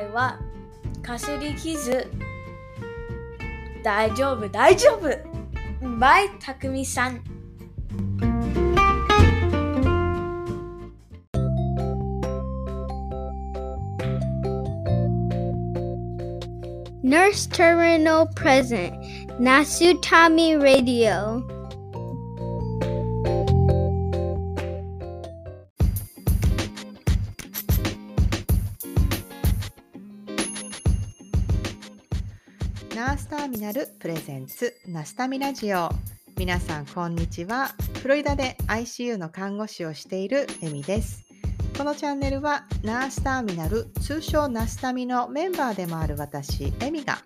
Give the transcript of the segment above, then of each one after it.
回はかすり傷大丈夫大丈夫バイたくみさん Nurse Terminal Present Nasutami Radio ミナルプレゼンツナスタミラジオ。皆さんこんにちは。フロリダで ICU の看護師をしているエミです。このチャンネルはナースターミナル通称ナスタミのメンバーでもある私エミが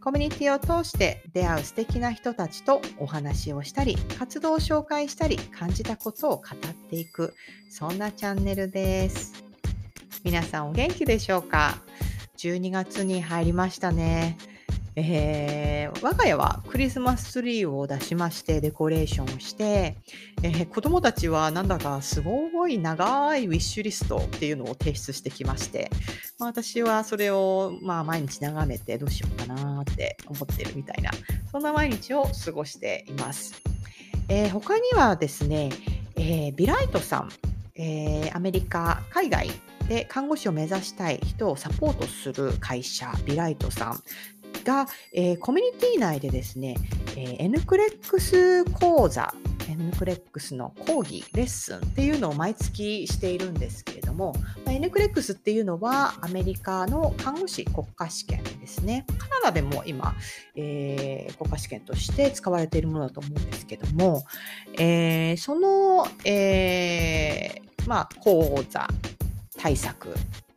コミュニティを通して出会う素敵な人たちとお話をしたり活動を紹介したり感じたことを語っていくそんなチャンネルです。皆さんお元気でしょうか？12月に入りましたね。えー、我が家はクリスマスツリーを出しましてデコレーションをして、えー、子供たちはなんだかすごい長いウィッシュリストっていうのを提出してきまして、まあ、私はそれをまあ毎日眺めてどうしようかなって思ってるみたいなそんな毎日を過ごしています。えー、他にはですね、えビライトさん、えアメリカ海外で看護師を目指したい人をサポートする会社ビライトさんが、えー、コミュニティ内でですね、え、N クレックス講座 N クレックスの講義レッスンっていうのを毎月しているんですけれども、まあ、N クレックスっていうのはアメリカの看護師国家試験ですね。カナダでも今、えー、国家試験として使われているものだと思うんですけども、えー、その、えー、まあ講座対策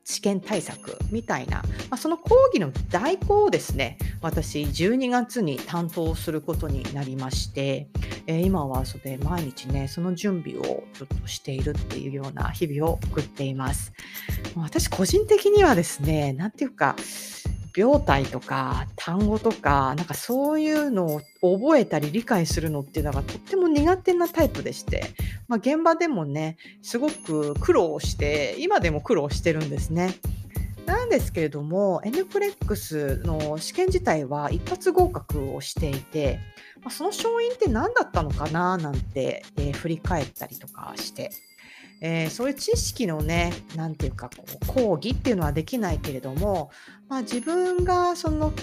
試験対策みたいな、まあ、その講義の代行をですね、私12月に担当することになりまして、えー、今はそれ毎日ね、その準備をちょっとしているっていうような日々を送っています。私個人的にはですね、何ていうか、病態とか単語とか、なんかそういうのを覚えたり理解するのっていうのがとっても苦手なタイプでして、まあ、現場でもね、すごく苦労して、今でも苦労してるんですね。なんですけれども、NPLEX の試験自体は一発合格をしていて、まあ、その勝因って何だったのかななんて、えー、振り返ったりとかして、えー、そういう知識のね、なんていうか、こう講義っていうのはできないけれども、まあ、自分がその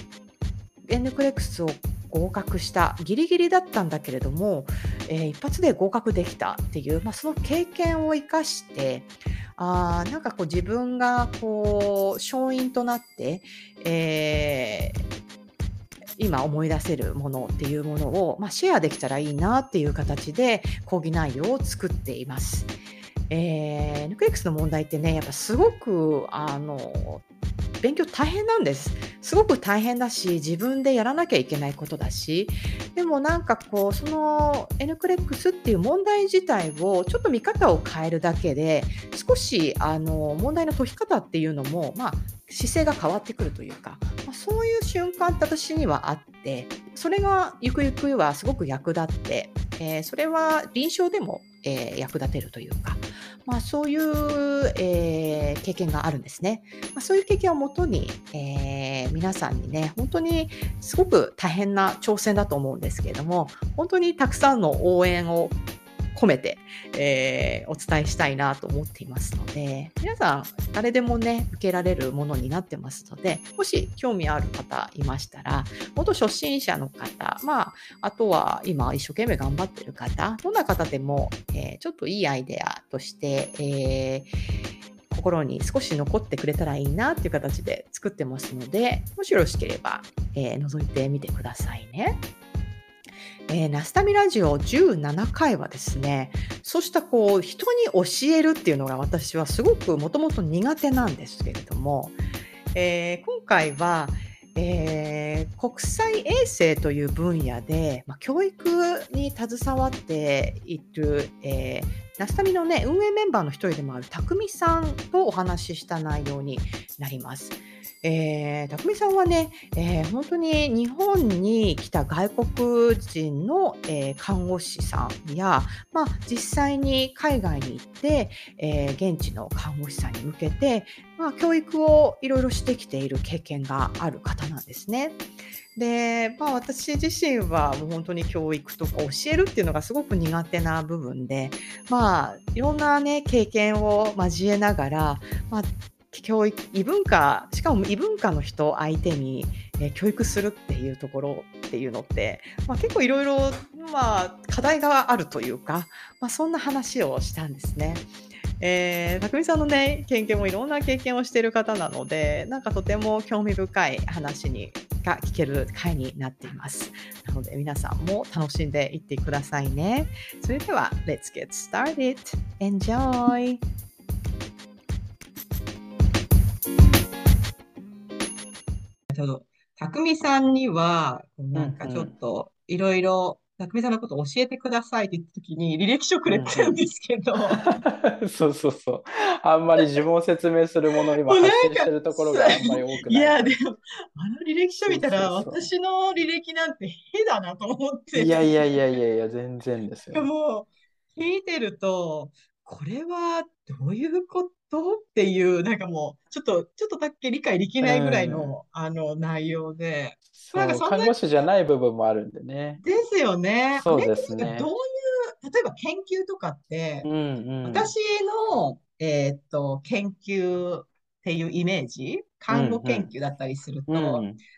N クレックスを合格したギリギリだったんだけれども、えー、一発で合格できたっていう、まあ、その経験を生かしてあなんかこう自分がこう勝因となって、えー、今思い出せるものっていうものを、まあ、シェアできたらいいなっていう形で講義内容を作っています。えー、ヌクレックスの問題ってね、やっぱすごく、あの、勉強大変なんです。すごく大変だし、自分でやらなきゃいけないことだし、でもなんかこう、その N クレックスっていう問題自体をちょっと見方を変えるだけで、少しあの問題の解き方っていうのも、まあ、姿勢が変わってくるというか、まあ、そういう瞬間って私にはあって、それがゆくゆくはすごく役立って、えー、それは臨床でも、えー、役立てるというか、まあ、そういう、えー、経験があるんですね。まあ、そういう経験をもとに、えー、皆さんにね、本当にすごく大変な挑戦だと思うんですけれども、本当にたくさんの応援を込めて、えー、お伝えしたいなと思っていますので、皆さん誰でもね、受けられるものになってますので、もし興味ある方いましたら、元初心者の方、まあ、あとは今一生懸命頑張ってる方、どんな方でも、えー、ちょっといいアイデアとして、えー心に少し残ってくれたらいいなっていう形で作ってますので、もしよろしければ、えー、覗いてみてくださいね。えー、ナスタミラジオ17回はですね、そうしたこう人に教えるっていうのが私はすごくもともと苦手なんですけれども、えー、今回は、えー、国際衛生という分野で、まあ、教育に携わっている、えー、ナスタミのね運営メンバーの一人でもある匠さんとお話しした内容になります。えー、匠さんはね、えー、本当に日本に来た外国人の、えー、看護師さんや、まあ、実際に海外に行って、えー、現地の看護師さんに向けて、まあ、教育をいろいろしてきている経験がある方なんですね。で、まあ、私自身はもう本当に教育とか教えるっていうのがすごく苦手な部分で、まあ、いろんなね経験を交えながら、まあ、教育異文化しかも異文化の人相手に、え、教育するっていうところっていうのって、まあ、結構いろいろ課題があるというか、まあ、そんな話をしたんですね。えー、匠さんのね経験もいろんな経験をしている方なのでなんかとても興味深い話にが聞ける回になっています。なので皆さんも楽しんでいってくださいね。それでは Let's get started! Enjoy! 匠さんには、なんかちょっといろいろ、匠さんのことを教えてくださいって言った時に履歴書くれてるんですけど、うん、そうそうそうあんまり自分を説明するものにも発信してるところがあんまり多くない。いや、でも、あの履歴書見たら、私の履歴なんてへだなと思って。いやいやいやいやいや、全然ですよ。もう、聞いてると、これはどういうこと？っていう、なんかもう、ちょっと、ちょっとだけ理解できないぐらいの、あの、内容で。なんかそんな看護師じゃない部分もあるんでね。ですよね。そうですね。どういう、例えば研究とかって、うんうん、私の、えー、っと、研究っていうイメージ、看護研究だったりすると、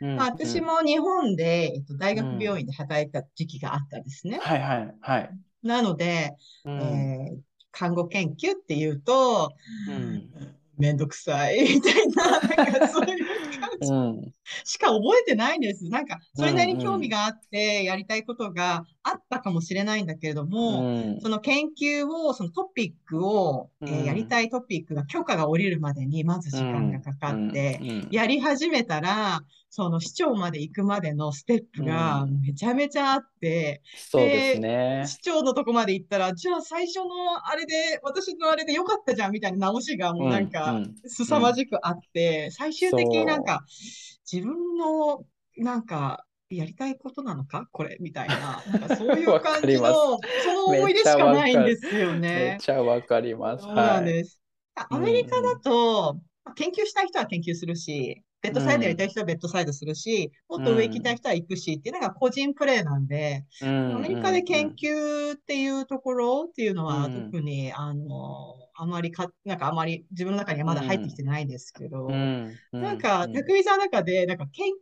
まあ、私も日本で、えっと、大学病院で働いた時期があったんですね。はいはいはい。なので、えー、看護研究っていうと、うん。めんどくさいみたいな、なんかそういう感じ、しか覚えてないんです。なんか、それなりに興味があって、やりたいことがあったかもしれないんだけれども、うん、その研究を、そのトピックを、うん、えー、やりたいトピックが許可が下りるまでに、まず時間がかかって、やり始めたら、その市長まで行くまでのステップがめちゃめちゃあって、うん、そうですね。市長のとこまで行ったら、じゃあ最初のあれで、私のあれでよかったじゃんみたいな直しがもうなんか、凄まじくあって、最終的になんか、自分のなんか、やりたいことなのか？これ？みたいな。なんかそういう感じの、その思い出しかないんですよね。めっちゃわかります。そうなんです。はい、アメリカだと、うん、研究したい人は研究するし、ベッドサイドやりたい人はベッドサイドするし、もっと上行きたい人は行くしっていうのが個人プレーなんで、アメリカで研究っていうところっていうのは特に、あの、あまりか、なんかあまり自分の中にはまだ入ってきてないんですけど、なんか、匠さんの中で、なんか研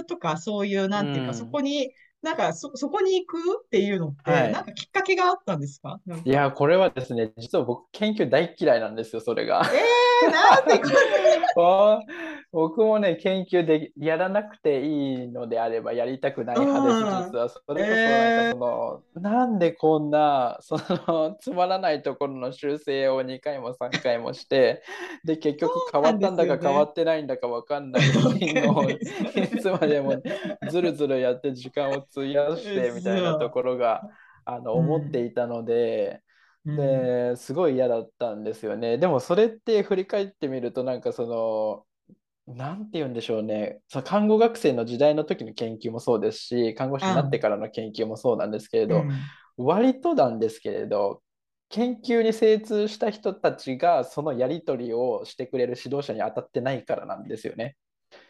究とかそういう、なんていうか、そこになんかそ、そこに行くっていうのって、はい、なんかきっかけがあったんですか。いや、これはですね、実は僕、研究大嫌いなんですよ、それが。えー、なんでこれ 僕もね、研究でやらなくていいのであればやりたくない派です、実は。それこそ、なんかその、えー、なんでこんな、その、つまらないところの修正を2回も3回もして、で、結局変わったんだか変わってないんだか分かんないのを、いつまでもずるずるやって時間を費やしてみたいなところがあの思っていたので、ですごい嫌だったんですよね。でもそれって振り返ってみるとなんかその何て言うんでしょうねその看護学生の時代の時の研究もそうですし看護師になってからの研究もそうなんですけれど、割となんですけれど研究に精通した人たちがそのやり取りをしてくれる指導者に当たってないからなんですよね。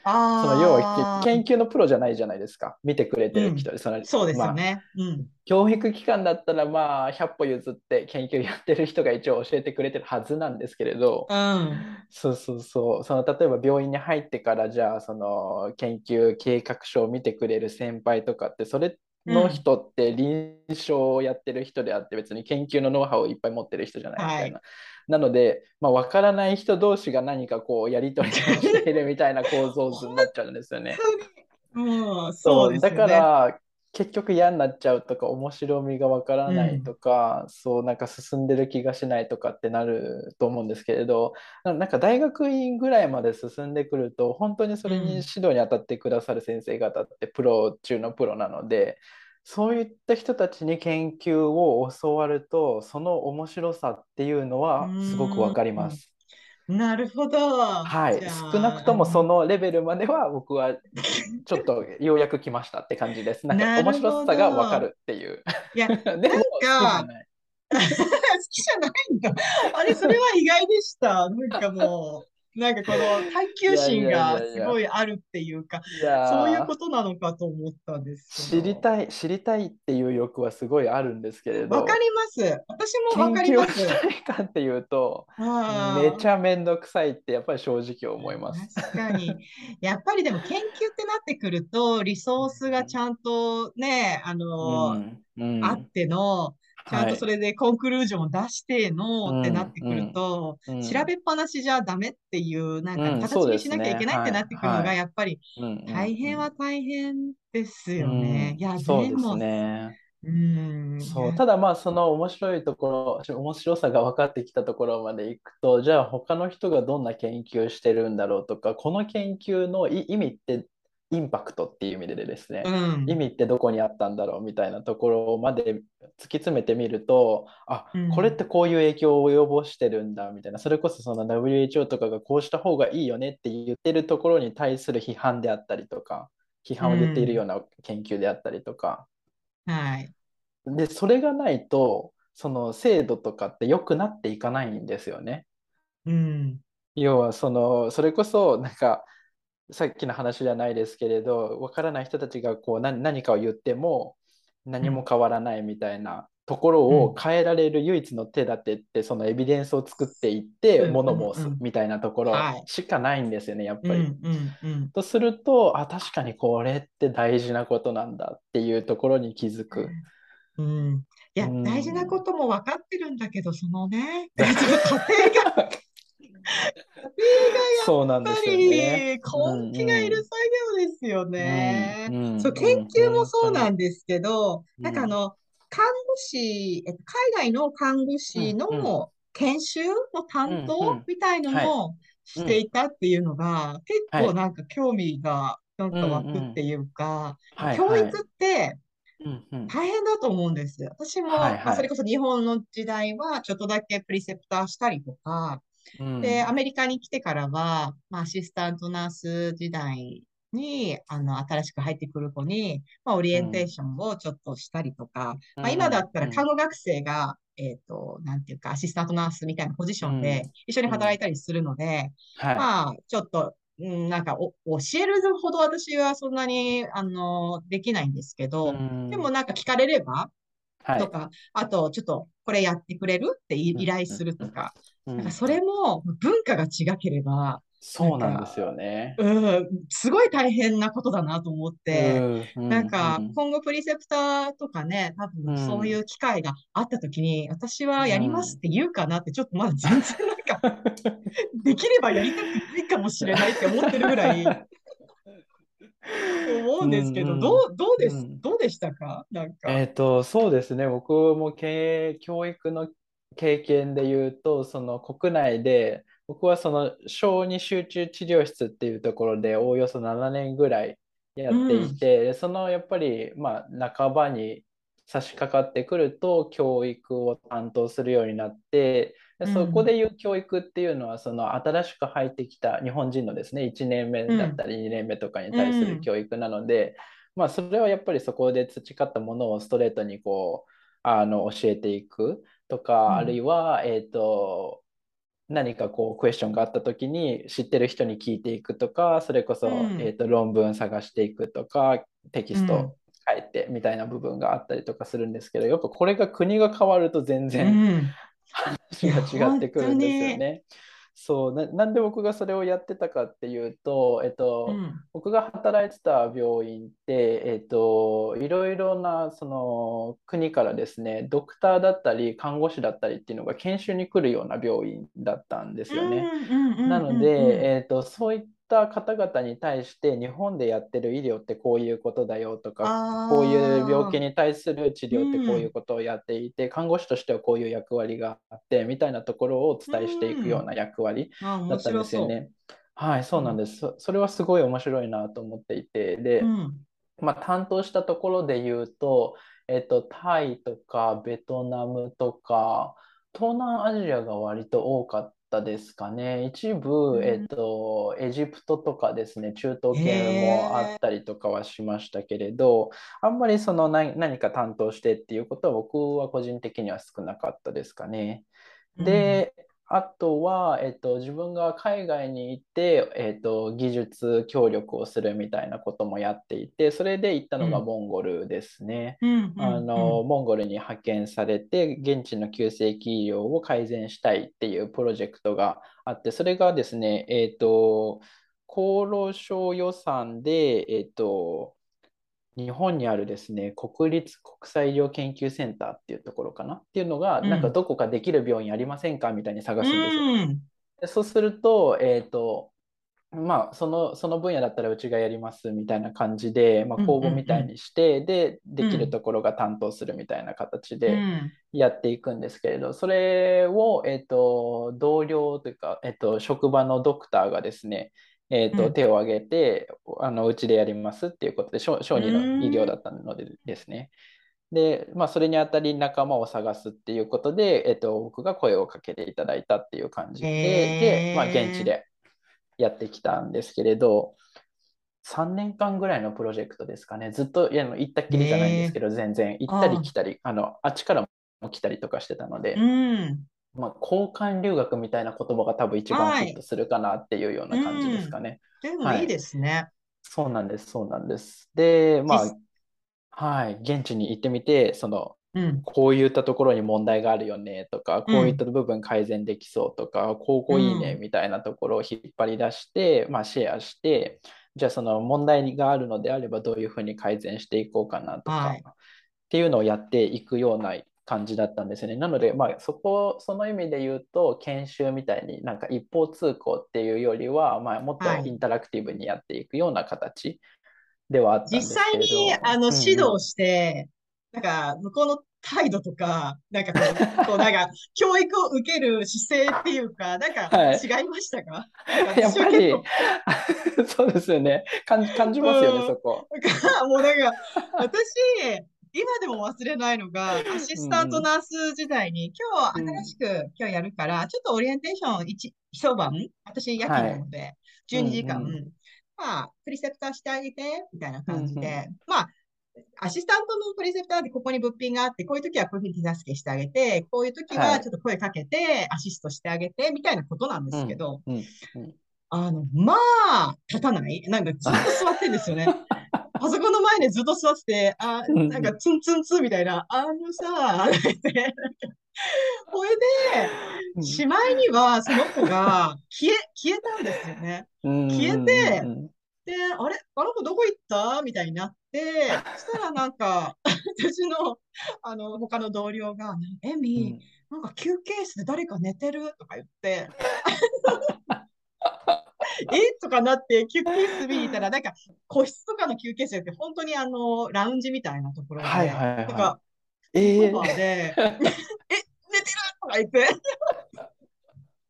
その要は研究のプロじゃないじゃないですか。見てくれてる人で、うん、そのそうですよね、まあ、うん、教育機関だったらまあ100歩譲って研究やってる人が一応教えてくれてるはずなんですけれど、うん、そうそうそう。その例えば病院に入ってからじゃあその研究計画書を見てくれる先輩とかってそれの人って臨床をやってる人であって別に研究のノウハウをいっぱい持ってる人じゃないみたいな。はいなので、まあ、分からない人同士が何かこうやり取りをしているみたいな構造図になっちゃうんですよね。うん、そう、ね、だから結局嫌になっちゃうとか面白みが分からないとか、うん、そうなんか進んでる気がしないとかってなると思うんですけれどなんか大学院ぐらいまで進んでくると本当にそれに指導に当たってくださる先生方ってプロ中のプロなので。そういった人たちに研究を教わると、その面白さっていうのはすごくわかります。なるほど。はい、少なくともそのレベルまでは僕はちょっとようやく来ましたって感じです。なんか面白さがわかるっていう。いや、でも好きじゃない。好きじゃないんだ。あれ、それは意外でした。なんかもう、なんかこの探求心がすごいあるっていうか、そういうことなのかと思ったんです。知りたい、知りたいっていう欲はすごいあるんですけれど、わかります。私もわかり研究をます。したいかっていうと、めちゃめんどくさいってやっぱり正直思います。確かに。やっぱりでも研究ってなってくると、リソースがちゃんとね、あの、うんうんあっての、ちゃんとそれでコンクルージョンを出してのってなってくると、うん調べっぱなしじゃダメっていう、なんうんか形にしなきゃいけないってなってくるのが、やっぱり大変は大変ですよね。うんいや、そうでも、ね。うん、そう、ただまあその面白いところ、面白さが分かってきたところまでいくと、じゃあ他の人がどんな研究してるんだろうとか、この研究のい意味ってインパクトっていう意味でですね、うん、意味ってどこにあったんだろうみたいなところまで突き詰めてみると、あうん、これってこういう影響を及ぼしてるんだみたいな、それこそその WHO とかがこうした方がいいよねって言ってるところに対する批判であったりとか、批判を言っているような研究であったりとか、はい。で、それがないと、その精度とかって良くなっていかないんですよね。うん、要はその、それこそなんか、さっきの話じゃないですけれど、わからない人たちがこう何、何かを言っても何も変わらないみたいなところを変えられる唯一の手立てって、そのエビデンスを作っていってうん物申すうんうんみたいなところはいしかないんですよね、やっうん、ぱり。うん、うん。とすると、あ、確かにこれって大事なことなんだっていうところに気づく。うん。いや、うん大事なことも分かってるんだけど、そのね、その過程が、そうなんですやっぱよね。り根気がいる作業ですよね。うんうん。そう、研究もそうなんですけど、うんなんかあの、看護師、えっと、海外の看護師うんの研修の担当んみたいのもしていたっていうのが、結はい。構なんか興味がなんか湧くっていうか、教育って大変だと思うんです。私も、はいはい。まあ、それこそ日本の時代はちょっとだけプリセプターしたりとか、うん。で、アメリカに来てからは、まあ、アシスタントナース時代に、あの、新しく入ってくる子に、まあ、オリエンテーションをちょっとしたりとか、まあ、今だったら看護学生が、えっと、なんていうか、アシスタントナースみたいなポジションで一緒に働いたりするので、はい。まあ、ちょっと、うん、なんかお、教えるほど私はそんなに、あの、できないんですけど、うん。でもなんか聞かれれば、はい。とか、あと、ちょっと、これやってくれるって依頼するとか、うんなんかそれも文化が違ければ、そうなんですよね。うん、すごい大変なことだなと思って、うんなんかうん今後プリセプターとかね、多分そういう機会があった時に、私はやりますって言うかなって、ちょっとまだ全然なんか、できればやりたくないかもしれないって思ってるぐらい、思うんですけど、うんうんどう、どうです、うんどうでしたか？なんか。えっと、そうですね。僕も経営教育の経験で言うと、その国内で、僕はその小児集中治療室っていうところでおおよそ7年ぐらいやっていて、そのやっぱり、まあ、半ばに差し掛かってくると教育を担当するようになって、でそこでいう教育っていうのはその新しく入ってきた日本人のですね1年目だったり2年目とかに対する教育なので、まあそれはやっぱりそこで培ったものをストレートにこうあの教えていくとか、うんあるいはえっと何かこうクエスチョンがあった時に知ってる人に聞いていくとかそれこそ、うんえっと論文探していくとかテキスうんト書いてみたいな部分があったりとかするんですけどやっぱこれが国が変わると全う然ん。話が違ってくるんですよね。そうな、なんで僕がそれをやってたかっていうと、えっと、うん。僕が働いてた病院って、えっと、いろいろなその国からですね、ドクターだったり看護師だったりっていうのが研修に来るような病院だったんですよね。なので、えっと、そういった方々に対して日本でやってる医療ってこういうことだよとか、こういう病気に対する治療ってこういうことをやっていて、看護師としてはこういう役割があってみたいなところをお伝えしていくような役割だったんですよ白そう。ね。はい、そうなんです。そそれはすごい面白いなと思っていて、で、うん。まあ、担当したところで言うと、えっと、タイとかベトナムとか、東南アジアが割と多かったですかね。一部、えっと、エジプトとかですね、中東系もあったりとかはしましたけれど、あんまりその何、何か担当してっていうことは僕は個人的には少なかったですかね。で、あとは、えっと、自分が海外に行って、えっと、技術協力をするみたいなこともやっていて、それで行ったのがモンゴルですね。あの、モンゴルに派遣されて、現地の急性期医療を改善したいっていうプロジェクトがあって、それがですね、えっと、厚労省予算で、えっと、日本にあるですね、国立国際医療研究センターっていうところかな？っていうのが、うんなんかどこかできる病院ありませんか？みたいに探すんですよ。うん。でそうすると、えっと、まあ、その、その分野だったらうちがやりますみたいな感じで、まあ、うん公募みたいにして、で、できうんるところが担当するみたいな形うでん。やっていくんですけれど、それを、えっと、同僚というか、えっと、職場のドクターがですね、えっと、うん手を挙げて、あの、うちでやりますっていうことで、小小児の医療だったのでですね。で、まあ、それにあたり仲間を探すっていうことで、えっと、僕が声をかけていただいたっていう感じで、へーで、まあ、現地でやってきたんですけれど、3年間ぐらいのプロジェクトですかね。ずっといや行ったっきりじゃないんですけど、全然行ったり来たり、あの、あっちからも来たりとかしてたので、うん。まあ、交換留学みたいな言葉が多分一番はいフィットするかなっていうような感じですかね。でもいいですね。そうなんです、そうなんです。で、まあ実、はい、現地に行ってみて、その、うん。こういったところに問題があるよねとか、こういった部分改善できそうとか、こうこういいねうんみたいなところを引っ張り出して、まあ、シェアして、じゃあその問題があるのであればどういうふうに改善していこうかなとか、はいっていうのをやっていくような感じだったんですよね。なので、まあ、そこ、その意味で言うと、研修みたいになんか一方通行っていうよりは、まあ、もっとはいインタラクティブにやっていくような形ではあったんで実際すけれど。に、あの、うんうん指導して、なんか、向こうの態度とか、なんかこう、こうなんか、教育を受ける姿勢っていうか、なんかはい違いましたか？なんかやっぱり そうですよね。感じ、感じますよね、うんそこ。もうなんか、私、今でも忘れないのが、アシスタントナース時代に、今日新しく今日やるから、ちょっとオリエンテーション一一晩、私夜勤なので、12時間、うんうまあ、プリセプターしてあげて、みたいな感じうんで、まあ、アシスタントのプリセプターでここに物品があって、こういう時はこういうふうに手助けしてあげて、こういう時ははい。ちょっと声かけて、アシストしてあげて、みたいなことなんですけど、うん。うん。あの、まあ、立たない？なんかずっと座ってんですよね。パソコンの前でずっと座ってて、あ、うんなんかツンツンツンみたいな、あのさ、ってなん。かこれで、しまいにはその子が消え、消えたんですよね。うん消えてで、あれあの子どこ行った？みたいになって、そしたらなんか、私の、あの、他の同僚が、エミ、なんか休憩室で誰か寝てる？とか言って、え？とかなって休憩室見に行ったら、なんか個室とかの休憩室って本当にあの、ラウンジみたいなところで、はいはいはい。なんか、ええソファーで、え、寝てる？とか言って、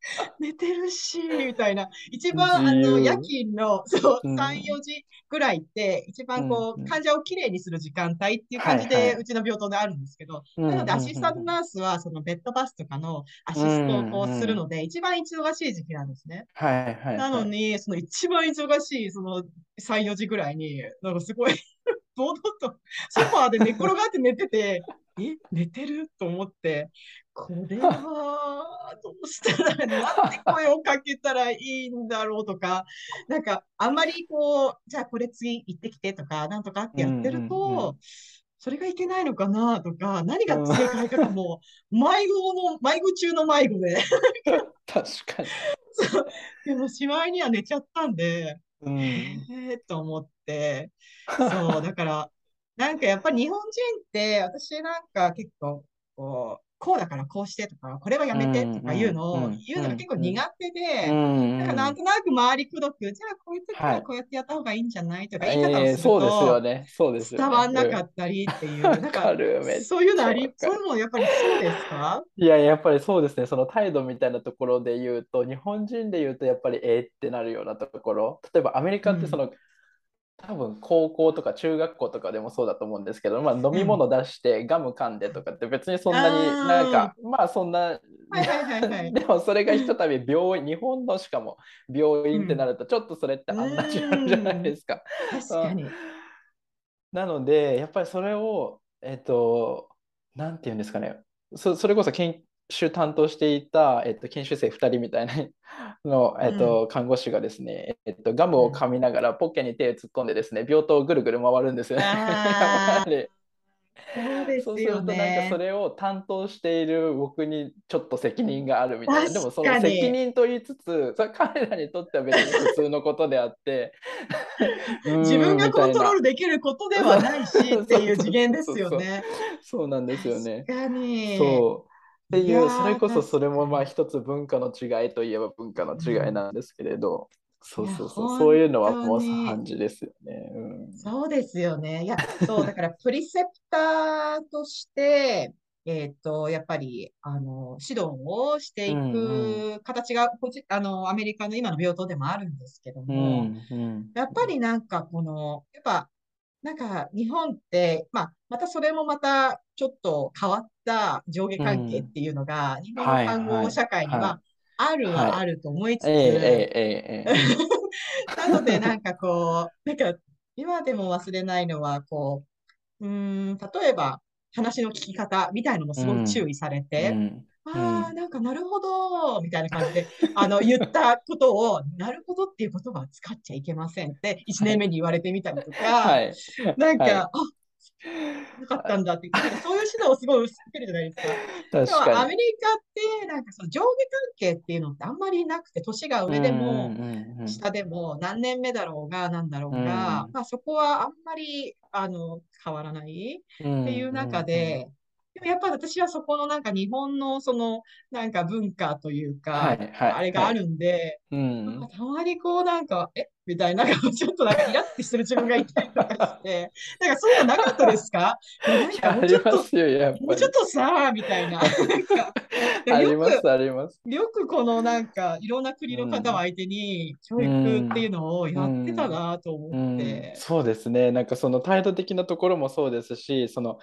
寝てるし、みたいな。一番、あの、夜勤の、そう、うん。3、4時ぐらいって、一番こう、うんうん。患者をきれいにする時間帯っていう感じで、はいはい。うちの病棟であるんですけど、うんなので、アシスタントナースは、そのベッドバスとかのアシストをこうんううんするので、一番忙しい時期なんですね。はいはいなのに、その一番忙しい、その3、4時ぐらいに、なんかすごい、堂々とソファーで寝転がって寝てて、え、寝てる？と思って、これは、どうしたら、なんて声をかけたらいいんだろうとか、なんか、あんまりこう、じゃあこれ次行ってきてとか、なんとかってやってるうんうんうと、それがいけないのかなとか、何が正解かも、迷子の、迷子中の迷子で、確かに。そう。でもしまいには寝ちゃったんで、うん。ええと思って、そう、だから、なんかやっぱり日本人って、私なんか結構、こう、こうだからこうしてとか、これはやめてとかいうのを言うのが結構苦手うで、んなんかなんとなく回りくどく、じゃあこういう時ははいこうやってやった方がいいんじゃないとか言い方をするええそうですよと、ね。そうです。伝わんなかうんったりっていう、わなんか、そういうのありそういうのもやっぱりそうですか？いや、やっぱりそうですね。その態度みたいなところで言うと、日本人で言うと、やっぱりえーってなるようなところ。例えばアメリカってその、多分高校とか中学校とかでもそうだと思うんですけど、まあ、飲み物出してガム噛んでとかって別にそんなになんかまあそんな。でもそれがひとたび病院日本のしかも病院ってなるとちょっとそれってアンナチュラルじゃないですか。確かに。なのでやっぱりそれをえっとなんて言うんですかねそ、それこそ研修担当していた、えっと、研修生2人みたいな の、えっと、看護師がですね、えっと、ガムを噛みながらポッケに手を突っ込んでですね病棟をぐるぐる回るんですよね。そうでするよとなんかねそ。れを担当している僕にちょっと責任があるみたいな。でもその責任と言いつつ、それは彼らにとっては別に普通のことであって、自分がコントロールルできることではないしっていう次元ですよね。そうなんですよね。確かに。そう。っていう、ーそれこそそれもまあ確一つ文化の違いといえば文化の違いなんですけれど、そうそうそう、そういうのはもう感じですよね。うん。そうですよね。いや、そう、だから、プリセプターとして、えっと、やっぱり、あの、指導をしていうんく形が、こっち、あの、アメリカの今の病棟でもあるんですけどうも、ん、うん。やっぱりなんかこの、やっぱ、なんか日本って、まあ、またそれもまたちょっと変わった上下関係っていうのが、日本のはい看護社会にはあるはあると思いつつ。なので、なんかこう、なんか、今でも忘れないのは、こう、うーん、例えば、話の聞き方みたいのもすごく注意されて、うんああ、なんか、なるほど、みたいな感じで、あの、言ったことを、なるほどっていう言葉は使っちゃいけませんって、1年目に言われてみたりとか、はい。なんか、はいあ、よかったんだって、そういう指導をすごい受けるじゃないですか。確でもア。メリカって、なんかその上下関係っていうのってあんまりなくて、年が上でも、下でも何年目だろうが何だろうが、うんまあそこはあんまりあの変わらないっていう中で、でもやっぱり私はそこのなんか日本のそのなんか文化というか、はいはいあれがあるんで、うんたまにこうなんか、え？みたいな、なんかちょっとなんかイラッてしてる自分がいたりとかして、なんかそういうのなかったですか？もうちょっと、りますよ、やっぱり。もうちょっとさ、みたいな。あります、あります。よくこのなんかいろんな国の方を相手に教育っていうのをやってたなと思うんって。そうですね。なんかその態度的なところもそうですし、その、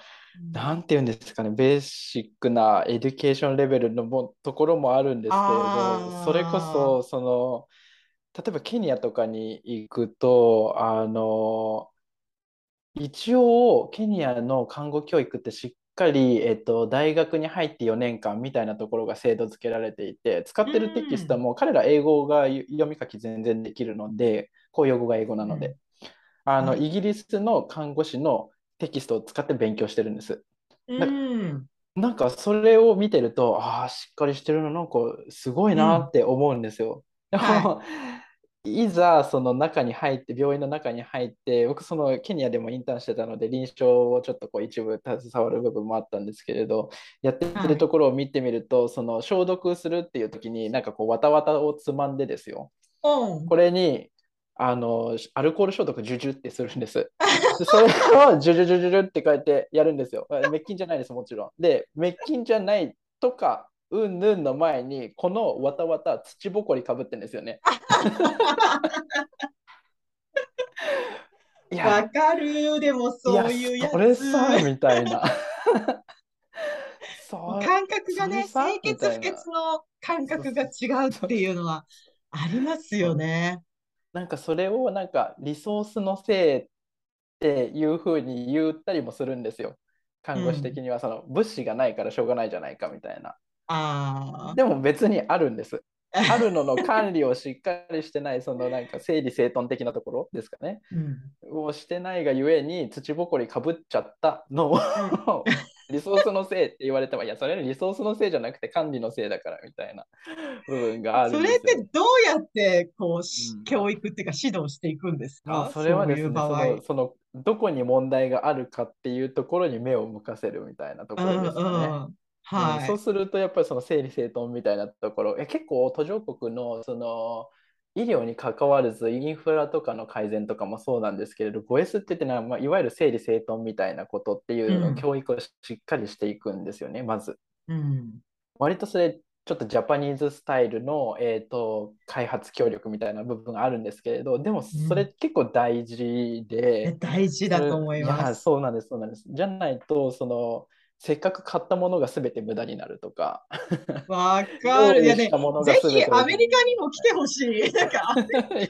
なんていうんですかね、 basic な education level のもところもあるんですけれど、それこそ、その、例えばケニアとかに行くと、あの、一応、ケニアの看護教育ってしっかり、えっと、大学に入って4年間みたいなところが制度付けられていて、使ってるテキストも彼ら英語が読み書き全然できるので、公用語が英語なので、あの、はいイギリスの看護師のテキストを使って勉強してるんです。うん。なんかそれを見てると、ああ、しっかりしてるの、なんかすごいなって思うんですよ。でも、はいざその中に入って、病院の中に入って、僕そのケニアでもインターンしてたので、臨床をちょっとこう一部携わる部分もあったんですけれど、やってはいるところを見てみると、その消毒するっていう時に、なんかこう、わたわたをつまんでですよ。うん。これに、あの、アルコール消毒ジュジュってするんです。でそれをジュジュジュジュジュってこうやってやるんですよ。滅菌じゃないです、もちろん。で、滅菌じゃないとか、うんぬんの前に、このわたわた土ぼこりかぶってんですよね。いわや、かる。でもいそういうやそれつ。さ、みたいな。そ感覚がね、清潔不潔の感覚が違うっていうのはありますよね。なんかそれをなんかリソースのせいっていうふうに言ったりもするんですよ。看護師的にはその物資がないからしょうがないじゃないかみたいな。あでも別にあるんです。あるのの管理をしっかりしてない、そのなんか整理整頓的なところですかね。うん。をしてないがゆえに土ぼこりかぶっちゃったのを リソースのせいって言われても、いや、それはリソースのせいじゃなくて管理のせいだからみたいな部分があるそんですよ。れってどうやってこう、しうん教育っていうか指導していくんですまあ、かそれはですね、そういう場合。その、その、どこに問題があるかっていうところに目を向かせるみたいなところですかね。うんうんうんはい。そうするとやっぱりその整理整頓みたいなところえ結構途上国のその医療に関わらずインフラとかの改善とかもそうなんですけれど 5S って言ってのは、まあ、いわゆる整理整頓みたいなことっていうのうんを教育をしっかりしていくんですよねまず。うん。割とそれちちょっとジャパニーズスタイルの、えーと、開発協力みたいな部分があるんですけれどでもそれ結構大事で、うん、大事だと思います。そうなんですそうなんですじゃないとそのせっかく買ったものが全て無駄になるとか。わかる。いやね、ぜひアメリカにも来てほしい。なんか、本当環境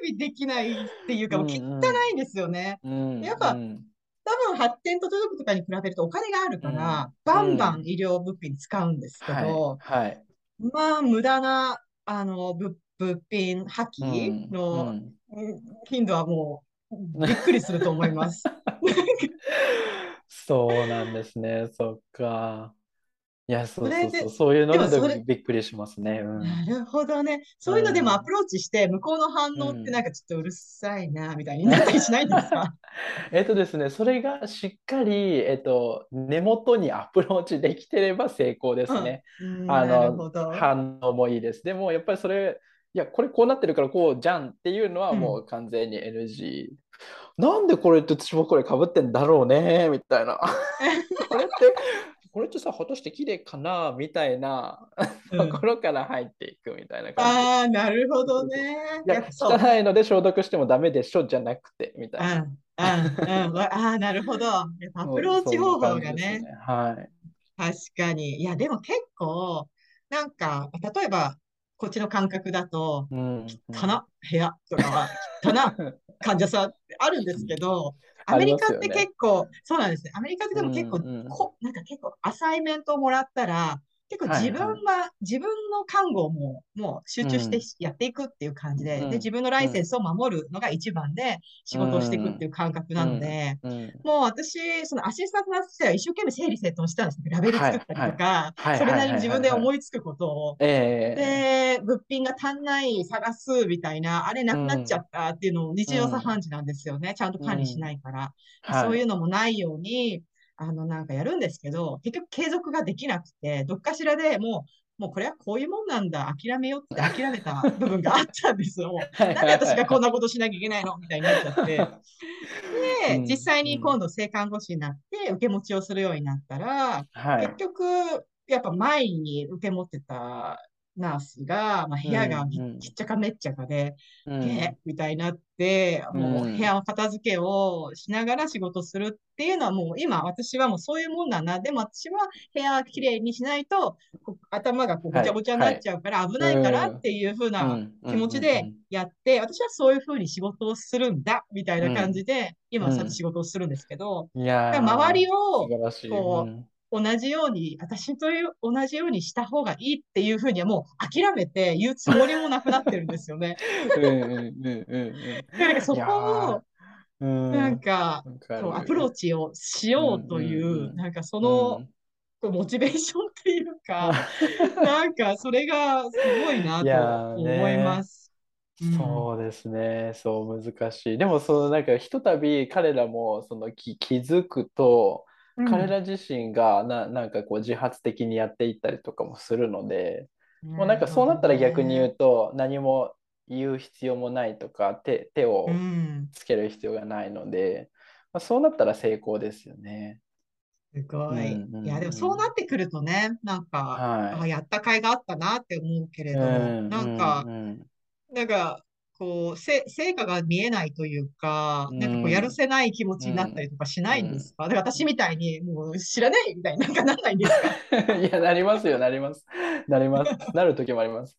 整備できないっていうか、汚いんですよね。うんうん、やっぱ、うん多分発展途上国とかに比べるとお金があるから、うん、バンバン医療物品使うんですけど、はい、はい、まあ無駄なあの物物品破棄の頻度はもうびっくりすると思います。そうなんですね、そっか。いや、そうそうそう、そういうのでびっくりしますね。うん、なるほどね。そういうのでもアプローチして、向こうの反応ってなんかちょっとうるさいな、みたいになったりしないんですか？えっとですね、それがしっかり、えっと、根元にアプローチできてれば成功ですね。うん、あの、反応もいいです。でも、やっぱりそれ、いや、これこうなってるからこうじゃんっていうのはもう完全に NG。うん、なんでこれって私もこれかぶってんだろうねみたいな。これってこれってさ、果たして綺麗かなみたいなところから入っていくみたいな感じ。ああ、なるほどね。いや、汚いので消毒してもダメでしょじゃなくて、みたいな。ああ、なるほど。アプローチ方法がね。ねはい。確かに。いや、でも結構、なんか、例えば、こっちの感覚だと、うん、汚部屋とかは、汚 患者さんあるんですけど、アメリカって結構、ね、そうなんですね。アメリカってでも結構、うんうん、こなんか結構アサイメントをもらったら、結構自分は、はいはい、自分の看護ももう集中してやっていくっていう感じで、うん、で、自分のライセンスを守るのが一番で仕事をしていくっていう感覚なので、うん。うん、もう私、そのアシスタントナースは一生懸命整理整頓したんですけど、ラベル作ったりとか、それなりに自分で思いつくことを、で、物品が足んない探すみたいな、あれなくなっちゃったっていうのを日常茶飯事なんですよね。ちゃんと管理しないから。そういうのもないように、あの、なんかやるんですけど、結局継続ができなくて、どっかしらでもう、もうこれはこういうもんなんだ、諦めようって諦めた部分があったんですよ。なんで私がこんなことしなきゃいけないの？みたいになっちゃって。で、実際に今度性看護師になって受け持ちをするようになったら、結局、やっぱ前に受け持ってたナースが、まあ、部屋がちっちゃかめっちゃかで、うん、えみたいになって、もう部屋の片付けをしながら仕事するっていうのはもう今私はもうそういうもんだ。な。でも私は部屋きれいにしないと頭がこうごちゃごちゃになっちゃうから危ないからっていうふうな気持ちでやって、私はそういうふうに仕事をするんだみたいな感じで、今さ仕事をするんですけど、周りをこう、同じように、私という同じようにした方がいいっていうふうにはもう諦めて言うつもりもなくなってるんですよね。なんかそこを、なんか、そうアプローチをしようという、なんかその、こうモチベーションっていうか、なんかそれがすごいなと思います。そうですね、そう難しい。でもそのなんかひとたび彼らもその気気づくと、彼ら自身がななんかこう自発的にやっていったりとかもするので、もうなんかそうなったら逆に言うと何も言う必要もないとか手手をつける必要がないので、まあ、そうなったら成功ですよね。すごい。うんうんうん、いや、でもそうなってくるとね、なんか、はい、あやった甲斐があったなって思うけれど、うん、なんか、うん、なんか、こう、せ、成果が見えないというか、なんかこう、やるせない気持ちになったりとかしないんですか、うん、だから私みたいに、もう知らないみたいになんかなんないんですか？いや、なりますよ、なります。なります。なる時もあります。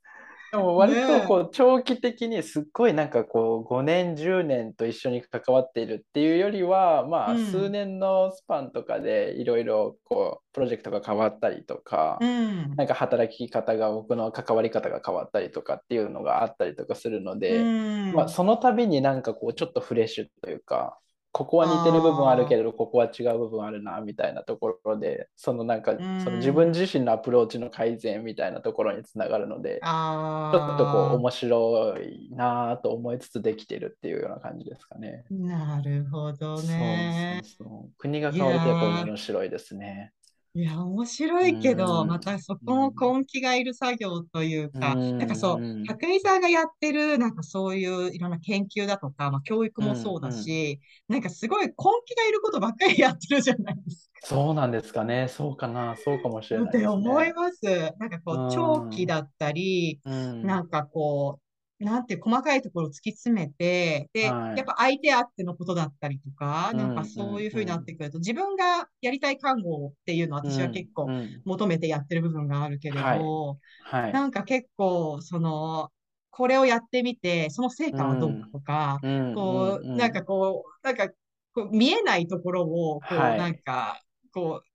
でも割とこう長期的にすっごいなんかこう5年10年と一緒に関わっているっていうよりはまあ数年のスパンとかでいろいろこうプロジェクトが変わったりとか、うん、なんか働き方が僕の関わり方が変わったりとかっていうのがあったりとかするので、うん、まあ、その度になんかこうちょっとフレッシュというかここは似てる部分あるけれどここは違う部分あるなみたいなところでそのなんかその自分自身のアプローチの改善みたいなところにつながるのでちょっとこう面白いなと思いつつできてるっていうような感じですかね。なるほどね。そうそうそう国が変わるとやっぱ面白いですね。いや、面白いけど、またそこも根気がいる作業というか、なんかそう、匠さんがやってる、なんかそういういろんな研究だとか、まあ教育もそうだし、なんかすごい根気がいることばっかりやってるじゃないですそうなんですかね。そうかな。そうかもしれってないです思いね。ます。なんかこう、う長期ん。だったり、うん。なんかこう、なんて細かいところを突き詰めて、で、はい。やっぱ相手あってのことだったりとか、うなんかん、そういうふうになっうん、てくると、自分がやりたい看護っていうのはうん、私は結構。求めてやってる部分があるけれはい。ど、はい。なんか結構、その、これをやってみて、その成う果はどうかん、とか、うん、こう、なんかん。こう、なんか、こう見えないところを、こう、なんはい。か、こう、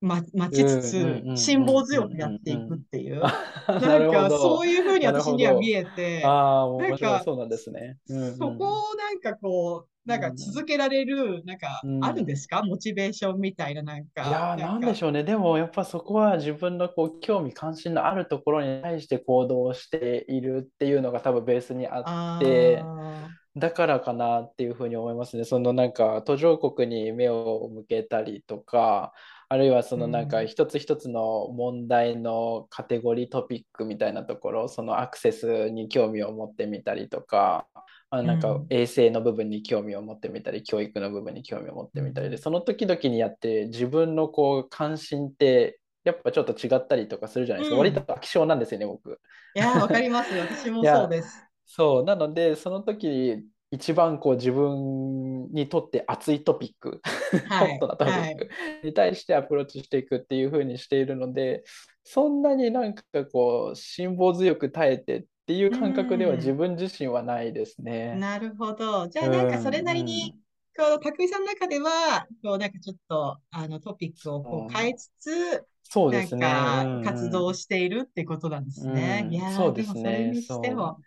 ま、待ちつつ、うん、辛抱強くやっていくっ。ていう、あ、な なんかそど。ういうふうに私には見。えて。なんかそうなんですね。うん、そこをなんかこう、うん。なんか続けられる、なんかうん。あるんうんですか？モチベーションみたいな、なんいか、やー、なんでしょうね。でも、やっぱそこは自分のこう興味関心のあるところに対して行動しているっていうのが多分ベースにあって、あだからかなっていうふうに思いますね。そのなんか途上国に目を向けたりとか、あるいはそのなんかん、一つ一つの問題のカテゴリートピックみたいなところ、そのアクセスに興味を持ってみたりとか、あうなんかん、衛生の部分に興味を持ってみたり、教育の部分に興味を持っうてみたりで、ん、その時々にやって自分のこう関心ってやっぱちょっと違ったりとかするじゃないですか。割とうん。飽き性なんですよね、僕。いやー、わかります。私いもそうや、です。そう、なので、その時に一番こう自分にとって熱いトピック、はい、ホットなトピはい。ックに対してアプローチしていくっていう風にしているので、そんなになんかこう、辛抱強く耐えてっていうう感覚では自ん。分自身はないですね。なるほど。じゃうあ、なんかそれん、なりに、うん。こう、匠さんの中では、こう、なんかちょっと、あの、トピックをこう変えつつ、そうですね。活動しているってことなんですね。いうん。うん、やー、そうですね。それにしても、そ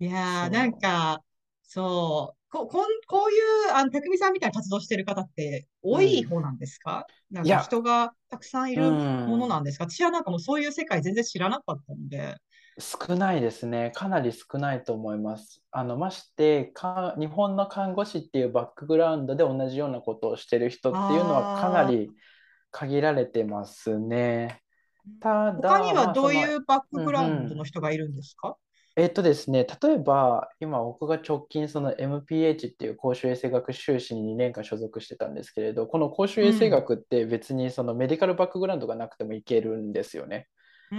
いやなんそか、そう、こ、こん、こういう、あの、匠さんみたいな活動してる方ってう。多うん。い方なんですか？なんいや、か人がたくさんいうるものなん。んですか？私はなんかもうそういう世界全然知らなかったので。少ないですね。かなり少ないと思います。あの、ましてか、日本の看護師っていうバックグラウンドで同じようなことをしてる人っていうのはかなあり限られてますね。ー、ただ、他にはどういうバックうんグラウンドうん。の人がいるんですか？えっとですね、例えば、今僕が直近その MPH っていう公衆衛生学修士に2年間所属してたんですけれど、この公衆衛生うん。学って別にそのメディカルバックグラウンドがなくてもいけるんですよね。うー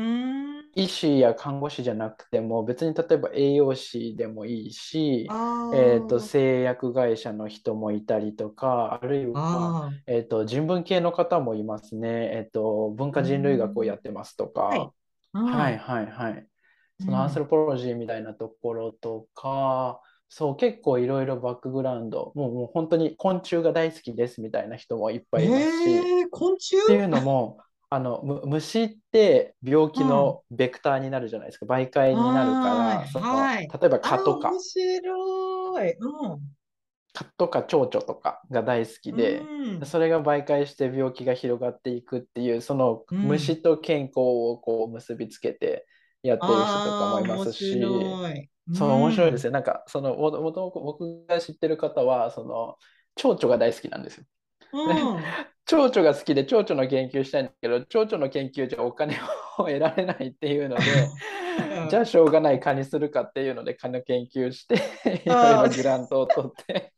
ん。医師や看護師じゃなくても別に例えば栄養士でもいいし、あえーと、ー、製薬会社の人もいたりとか、あるいは、あえーと、人文系の方もいますね。えーと、文化人類学を。やってますとはい。か、うはいん。はいはい。うそのアンソロん。ポロジーみたいなところとか、そう、結構いろいろバックグラウンド、もう、もう本当に昆虫が大好きですみたいな人もいっぱいいますし、えー、昆虫？っていうのも、あの、む虫って病気うん。のベクターになるじゃないですか。媒介になるから、その、はい。例えば蚊とか、面白い。うん。蚊とか蝶々とかが大好きうで、ん。それが媒介して病気が広がっていくっていう、そのうん。虫と健康をこう結びつけてやってる人とかもいます面し。うそう、面白いでん。すよ。なんか、その、もともと僕が知ってる方は、その、蝶々が大好きなんですよ。で、うん。蝶々が好きで蝶々の研究したいんだけど、蝶々の研究じゃお金を得られないっていうので、じゃあしょうがない蚊にするかっていうので蚊の研究していろいあろグラントを取って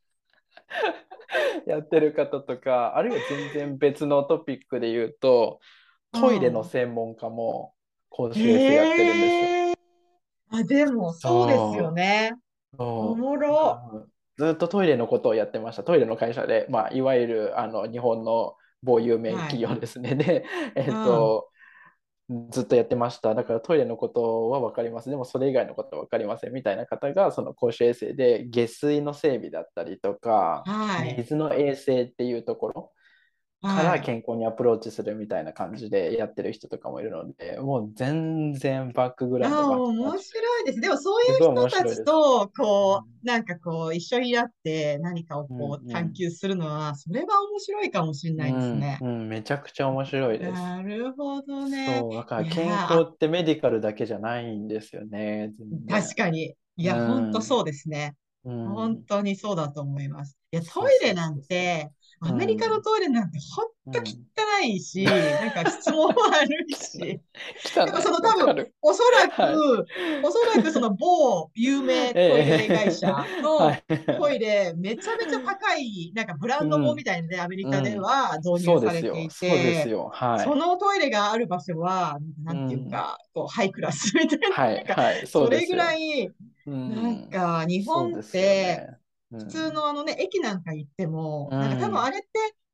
やってる方とか、あるいは全然別のトピックで言うと、あ、トイレのうん。専門家も公衆衛生やってるんです。あ、でも、そうですよね。お。もろ。ずっとトイレのことをやってました。トイレの会社で、まあ、いわゆるあの日本の某有名はい。企業ですね。で、えっうん。と、ずっとやってました。だからトイレのことは分かります。でもそれ以外のことは分かりませんみたいな方が、その公衆衛生で下水の整備だったりとか、はい。水の衛生っていうところからはい。健康にアプローチするみたいな感じでやってる人とかもいるので、もう全然バックグラウンド面白いです。でも、そういう人たち。と、こうんう、なんかこう、一緒になって何かをうんこう、うん探求するのは、それは面白いかもしれうないですん、ね。うん、めちゃくちゃ面白いです。なるほどね。そう、だからい健や康ってメディカルだけじゃないんですよね。確かに。いうや、ほんとん、そうですね。う本ん、当にそうだと思います。いや、トイレなん。て、アメリカのトイレなんてほんと汚いし、なんか質も悪いし、汚い。でもその多分おそらく、はいおそらくその某有名トイレ会社はのい トイレ、めちゃめちゃ高い、なんかブランドもみたいで、アメリカでは導。入されていて。そのトイレがある場所は、なんていうか、こう、ハイクラスみたいな、はい、なんかはい。それ。ぐらい、うんなんか、日本って、普通のあのね、駅なんか行っても、うん。なんか多分あれって、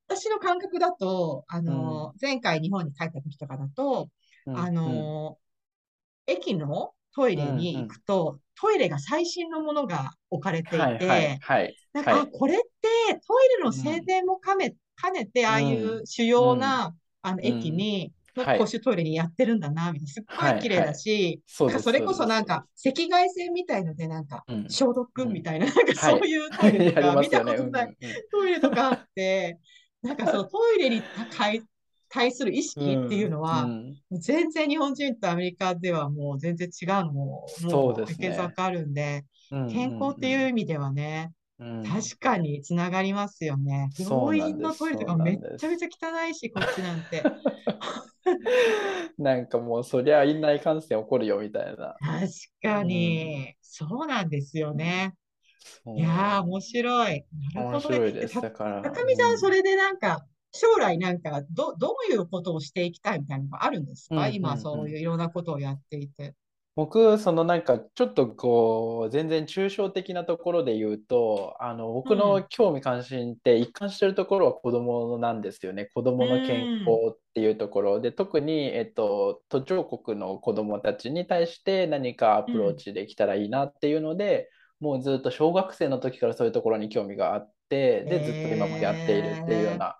私の感覚だと、あの、前回日本に帰った時とかだと、うん。あの、駅のトイレに行くと、トイレが最新のものが置かれていはい、はい、て、はい。なんか、はい。あ、これってトイレの静電も兼ね、兼ねて、ああいう主要な、あの、うん駅に、のはい。公衆トイレにやってるんだな、みたいな。すっごい綺麗だし、そうです。なんかそれこそなんうか赤外線みたいのでなんかうん。消毒みたいな、なんかはい。そういうトイレとか 見たますよね。ことないうんうん。トイレとかあって、なんかそのトイレに対対する意識っていうのは、うん。もう全然日本人とアメリカではもう全然違うのも、そもううですね。見わかるんで、うん健康っていう意味ではね、うん確かにつながりますよね。病院のトイレとかめっちゃめちゃ汚いし、こっちなんて。なんかもうそりゃ院内感染起こるよみたいな。確かに、そうなんですよね。いやー、面白い。なる面ほどね。だから。高見さ、うんそれでなんか、将来なんか、ど、どういうことをしていきたいみたいなのがあるんですか？うんうんうん今、そういういろんなことをやっていて。僕、そのなんかちょっとこう、全然抽象的なところで言うと、あの、僕うのん。興味関心って一貫してるところは子供なんですよね。子供の健康っていうところ。で、特に、えっと、途上国の子供たちに対して何かアプローチできたらいいなっていうので、もうずっと小学生の時からそういうところに興味があって、で、ずっと今もやっているっていうような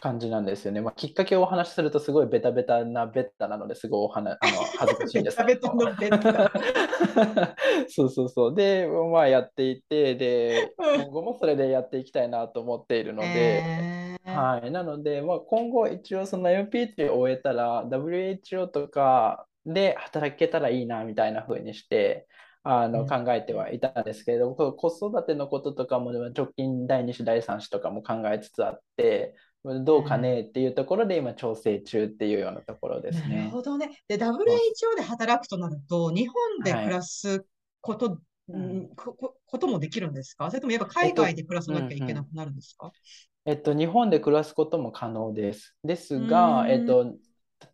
感じなんですよね。まあ、きっかけをお話しするとすごいベタベタなベッタなのですごいお話、あの、恥ずかしいんですけど。ベタベタ そうそうそう。で、まあやっていて、で、うん今後もそれでやっていきたいなと思っているので、えーはい。なので、まあ、今後一応その MPT を終えたら WHO とかで働けたらいいなみたいな風にして、あのうん考えてはいたんですけれども、こ子育てのこととかも直近第2子、第3子とかも考えつつあって、どうかねっていうところで今調整中っていうようなところですなるね。ほどね。で、WHO で働くとなると、日本で暮らすこと、うん。うんこここともできるんですか？それともやっぱ海外で暮らさなきゃいけなくなるんですか？えっと、日本で暮らすことも可能です。ですが、うん。えっと、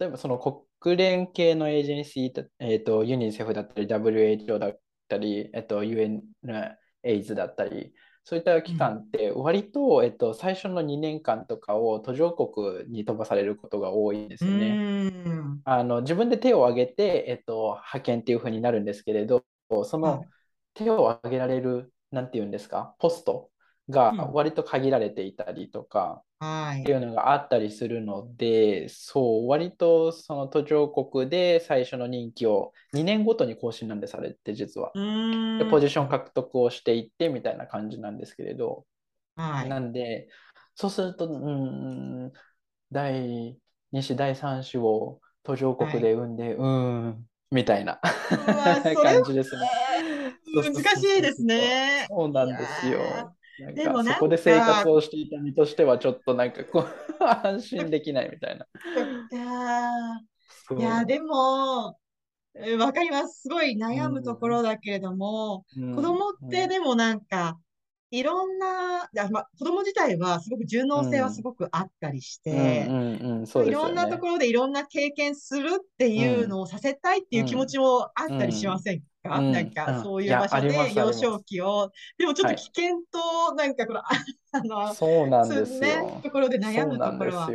例えばその国連系のエージェンシー、えっと、ユニセフだったり、WHO だったり、えっと、UNAIDS だったり、そういった機関って割と、えっと、最初の2年間とかを途上国に飛ばされることが多いんですね。ん。あの自分で手を挙げて、えっと、派遣っていうふうになるんですけれど、そのはい手を挙げられる、なんていうんですか、ポストがうん割と限られていたりとか、はいっていうのがあったりするので、そう、割とその途上国で最初の任期を2年ごとに更新なんです、あれって実は。うん。で、ポジション獲得をしていってみたいな感じなんですけれど、はい。なんで、そうすると、うん、第2子、第3子を途上国で産んで、うーん、みたいな 感じですね。難しいですね。そうなんですよ。でもそこで生活をしていた身としてはちょっとなんかこう 安心できないみたいな。いやでも、えーわかります。すごい悩むところだけれども、うん子供ってでもなんか、いろんな、まあ、子供自体はすごく順応性はすごくあったりして、い。ろんなところでいろんな経験するっていうのをさせたいっていう気持ちもあったりしませんか、うん。なんかうん。そういいうや場所で幼少期を、でもちょっはい。と危険と、なんかこの、あ あの、そうなんですよ。ね、ところで悩むところは。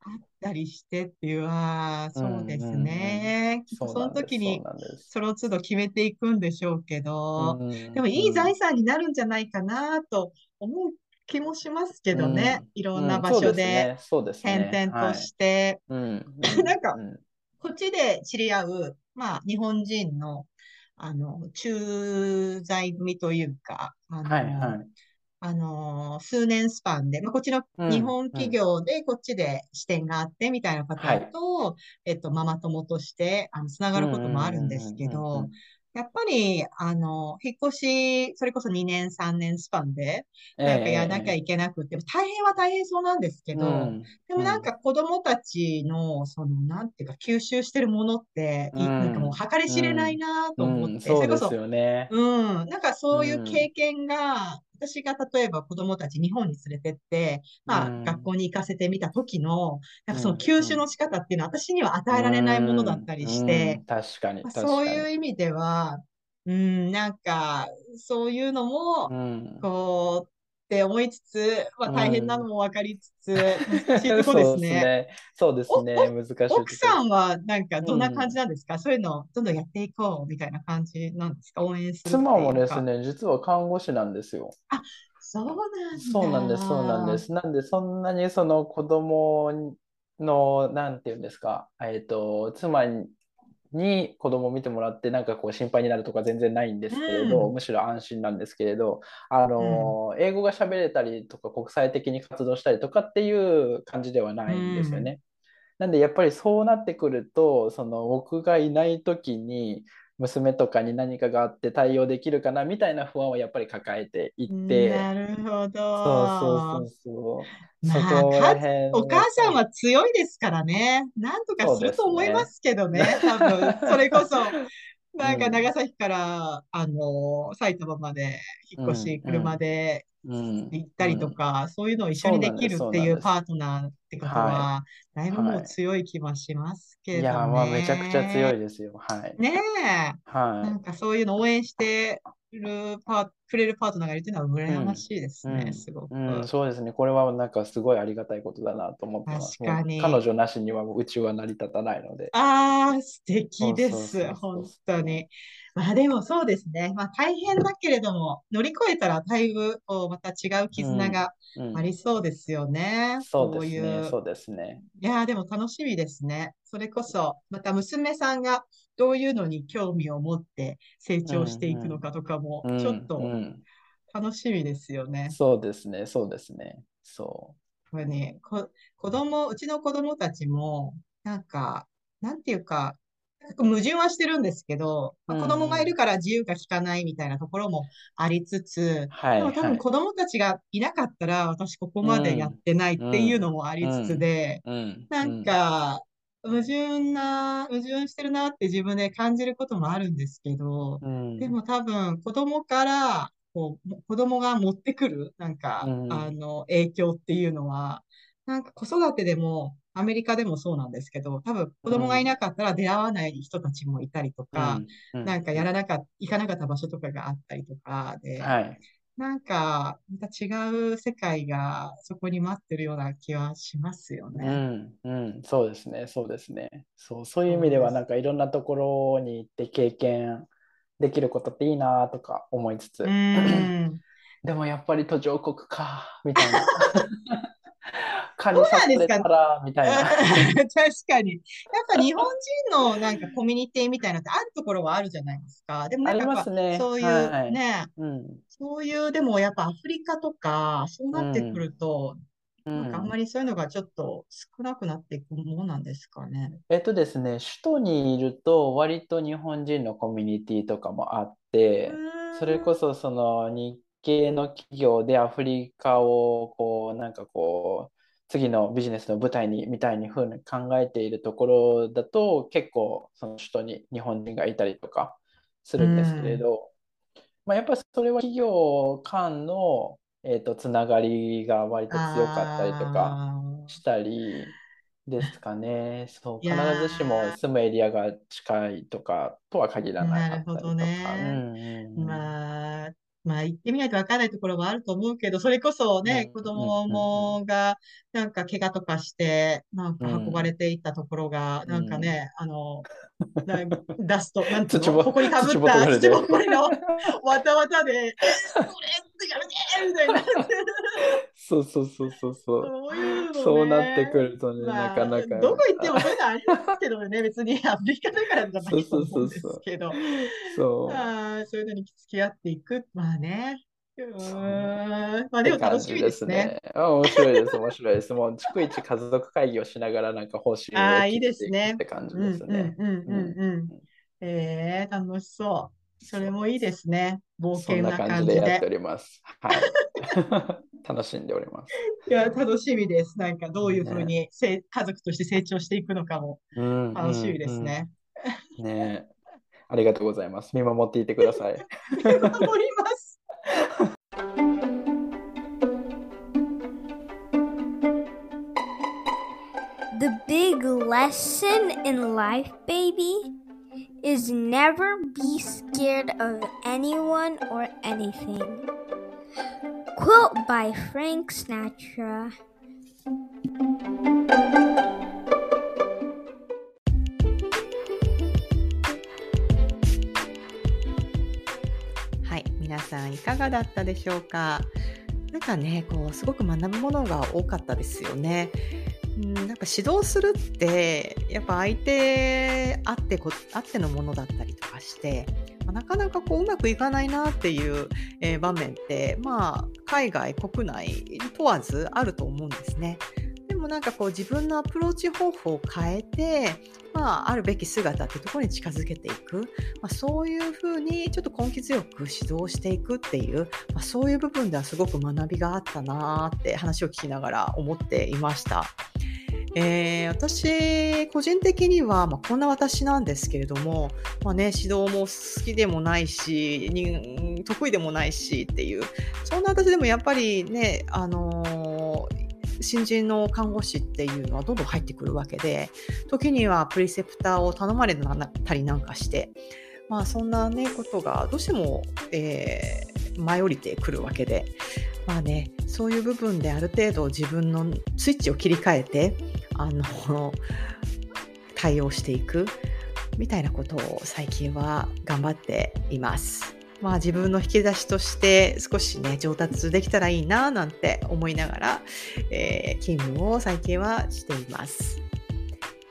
あったりしてっていう、ああ、そうですうんうんうんね。きっとその時にその都度決めていくんでしょうけど、うんでもいいうん財産になるんじゃないかなと思う気もしますけどね。いろんな場所でですね。そうですね。転々はい。として、うん。なんかうん。こっちで知り合う、まあ、日本人の、あの、駐在組というか、あの、はいはい。あの、数年スパンで、まあ、こっちのうん日本企業でこっちで支店があってみたいな方と、えっと、ママ友として、あの、つながることもあるんですけど、やっぱり、あの、引っ越し、それこそ2年、3年スパンで、なんかやらなきゃいけなくて、大変は大変そうなんですけど、うん。でもなんか子供たちの、その、なんていうか、吸収してるものって、いうん。なんかもう計り知れないなと思って、うん、そうですそれこそ、よね。うん、なんかそういう経験が、私が例えば子供たち日本に連れてって、まあうん。学校に行かせてみた時の、なんかそのうん吸収の仕方っていうのは私には与えられないものだったりして、うん、確かに。そういう意味では、うん、なんか、そういうのもう、ん、こう、って思いつつ、まあうん大変なのも分かりつつ、難しいところですね。そうですね。そうですね。難しい。奥さんはなんかどんな感じなんですか、そういうのをどんどんやっていこうみたいな感じなんですか？応援するっていう妻もですか。ね、実は看護師なんですよ。そうなんだ。そうなんです、そうなんです。なんで、そんなにその子供の、なんていうんですか、えっと、妻に子供を見てもらって、なんかこう心配になるとか全然ないんですけれど、うん。むしろ安心なんですけれど、あの、英語が喋れたりとか、国際的に活動したりとかっていう感じではないんですよね。なんで、やっぱりそうなってくると、その僕がいない時に、娘とかに何かがあって対応できるかなみたいな不安をやっぱり抱えていって、なるほど。そうそうそうそう。まあそこら辺お母さんは強いですからね。なんとかすると思いますけどね。多分、それこそ、なんか長崎から、あの、埼玉まで引っ越し、うん車でうん行ったりとか、そういうのを一緒にできるっていうパートナーってことは、だいぶもう強い気はしますけどね。いや、まあめちゃくちゃ強いですよ。はい。ねえ。はなんかそういうの応援してるパくれるパートナーがいるっていうのは羨ましいですね、うんすごく。うん、そうですね。これはなんかすごいありがたいことだなと思ってます。確かに彼女なしにはうちは成り立たないので。ああ、素敵です。本当に。まあでもそうですね。まあ大変だけれども、乗り越えたらだいぶこうまた違う絆がうんありそうですよね。そうですいね。う。そうですね。いやーでも楽しみですね。それこそ、また娘さんがどういうのに興味を持って成長していくのかとかもうん、ちょっとうん楽しみですよね。そうですね。そうですね。そこれね、こ、子供、うちの子供たちも、なんか、なんていうか、矛盾はしてるんですけど、まあうん子供がいるから自由が利かないみたいなところもありつつ、はいでも多はい分子供たちがいなかったら私ここまでやってないっていうのもありつつで、う。うん。なんか、矛盾な、矛盾してるなって自分で感じることもあるんですけど、うん、でも多分子供からこう子供が持ってくるなんか、うん。あの影響っていうのはなんか子育てでもアメリカでもそうなんですけど多分子供がいなかったら出会わない人たちもいたりとか、うん、なんかやらなかっ行かなかった場所とかがあったりとかで、はい。なんかまた違う世界がそこに待ってるような気はしますようね。ん、うん、そうですね、そうですね。そう、そういう意味では、なんかいろんなところに行って経験できることっていいなとか思いつつ、うん でもやっぱり途上国か、みたいな。蚊にどうなんですか刺されたら、みたいな。確かに。やっぱ日本人のなんかコミュニティみたいなのってあるところはあるじゃないですか。でもなんかねそういうはいね、うん、そういう、でもやっぱアフリカとか、そうなってくると、うなんかあんまん。りそういうのがちょっと少なくなっていくものなんですかね。えっとですね、首都にいると、割と日本人のコミュニティとかもあって、それこそその日系の企業でアフリカをこうなんかこう次のビジネスの舞台にみたいに風に考えているところだと結構その首都に日本人がいたりとかするんですけれど、まあ、やっぱりそれは企業間の、えーとつながりが割と強かったりとかしたりですかね。そう、必ずしもー住むエリアが近いとかとは限らなかったりとか。なるほどね。うんうんうん。まあ、まあ、行ってみないとわかんないところもあると思うけど、それこそね、うん子供もが、なんか怪我とかして、なんか運ばれていったところが、うんなんかね、あの、なダスト、なんつここにかぶった土ぼこりのわたわたで、え、それやめてみたいな。そうそうそうそうそう。そういうのね。そうなってくるとね、まあなかなか。どこ行ってもそういうのありますけどね、別にアフリカだからじゃないと思うんですけど。そう。ああ、そういうのに付き合っていく。まあね。まあでも楽しみですね。。あ面白いです、面白いです。もう逐一家族会議をしながらなんか報酬をあーいいですねって感じうんですね。うんうんうんうん。ええ楽しそう。それもいいですね。冒険な感じで感じで。やっております。はい。楽しんでおります。いや、楽しみです。なんかどういうふうにせ家族として成長していくのかもうん楽しみですね。うんうんねえありがとうございます。見守っていてください。守り big lesson in life, baby, is never be scared of anyone or anything. Quote by Frank Sinatra. はい、皆さんいかがだったでしょうか。なんかね、こうすごく学ぶものが多かったですよね。うん、なんか指導するってやっぱ相手あってこあってのものだったりとかして、まあなかなかこううまくいかないなっていう、えー場面ってまあ海外国内問わずあると思うんですね。でもなんかこう自分のアプローチ方法を変えて、まあ、あるべき姿っていうところに近づけていく、まあ、そういうふうにちょっと根気強く指導していくっていう、まあ、そういう部分ではすごく学びがあったなって話を聞きながら思っていました。えー私個人的には、まあ、こんな私なんですけれども、まあね、指導も好きでもないしに得意でもないしっていうそんな私でもやっぱりね、あのー新人の看護師っていうのはどんどん入ってくるわけで時にはプリセプターを頼まれたりなんかしてまあそんなねことがどうしても、えー舞い降りてくるわけでまあねそういう部分である程度自分のスイッチを切り替えてあの 対応していくみたいなことを最近は頑張っています。まあ自分の引き出しとして少しね上達できたらいいななんて思いながら、えー勤務を最近はしています。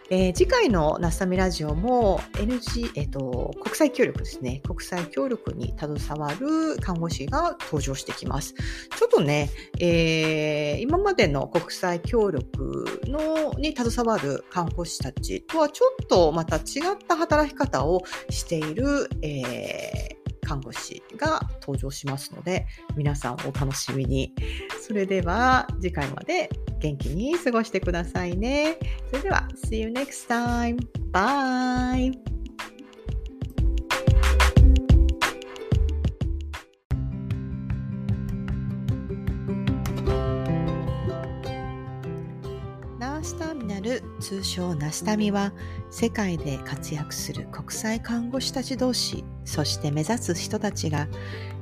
えー次回のナスタミラジオも NG、えっと国際協力ですね国際協力に携わる看護師が登場してきます。ちょっとね、えー今までの国際協力のに携わる看護師たちとはちょっとまた違った働き方をしている、えー看護師が登場しますので皆さんお楽しみに。それでは次回まで元気に過ごしてくださいね。それでは See you next time. Bye! ナースターミナル通称ナスタミは世界で活躍する国際看護師たち同士そして目指す人たちが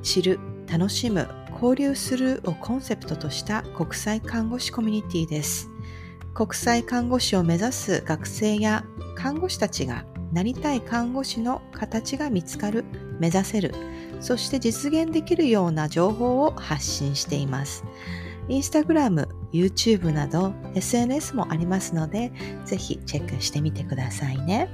知る楽しむ交流するをコンセプトとした国際看護師コミュニティです。国際看護師を目指す学生や看護師たちがなりたい看護師の形が見つかる目指せるそして実現できるような情報を発信しています。インスタグラム、YouTube など SNS もありますので、ぜひチェックしてみてくださいね。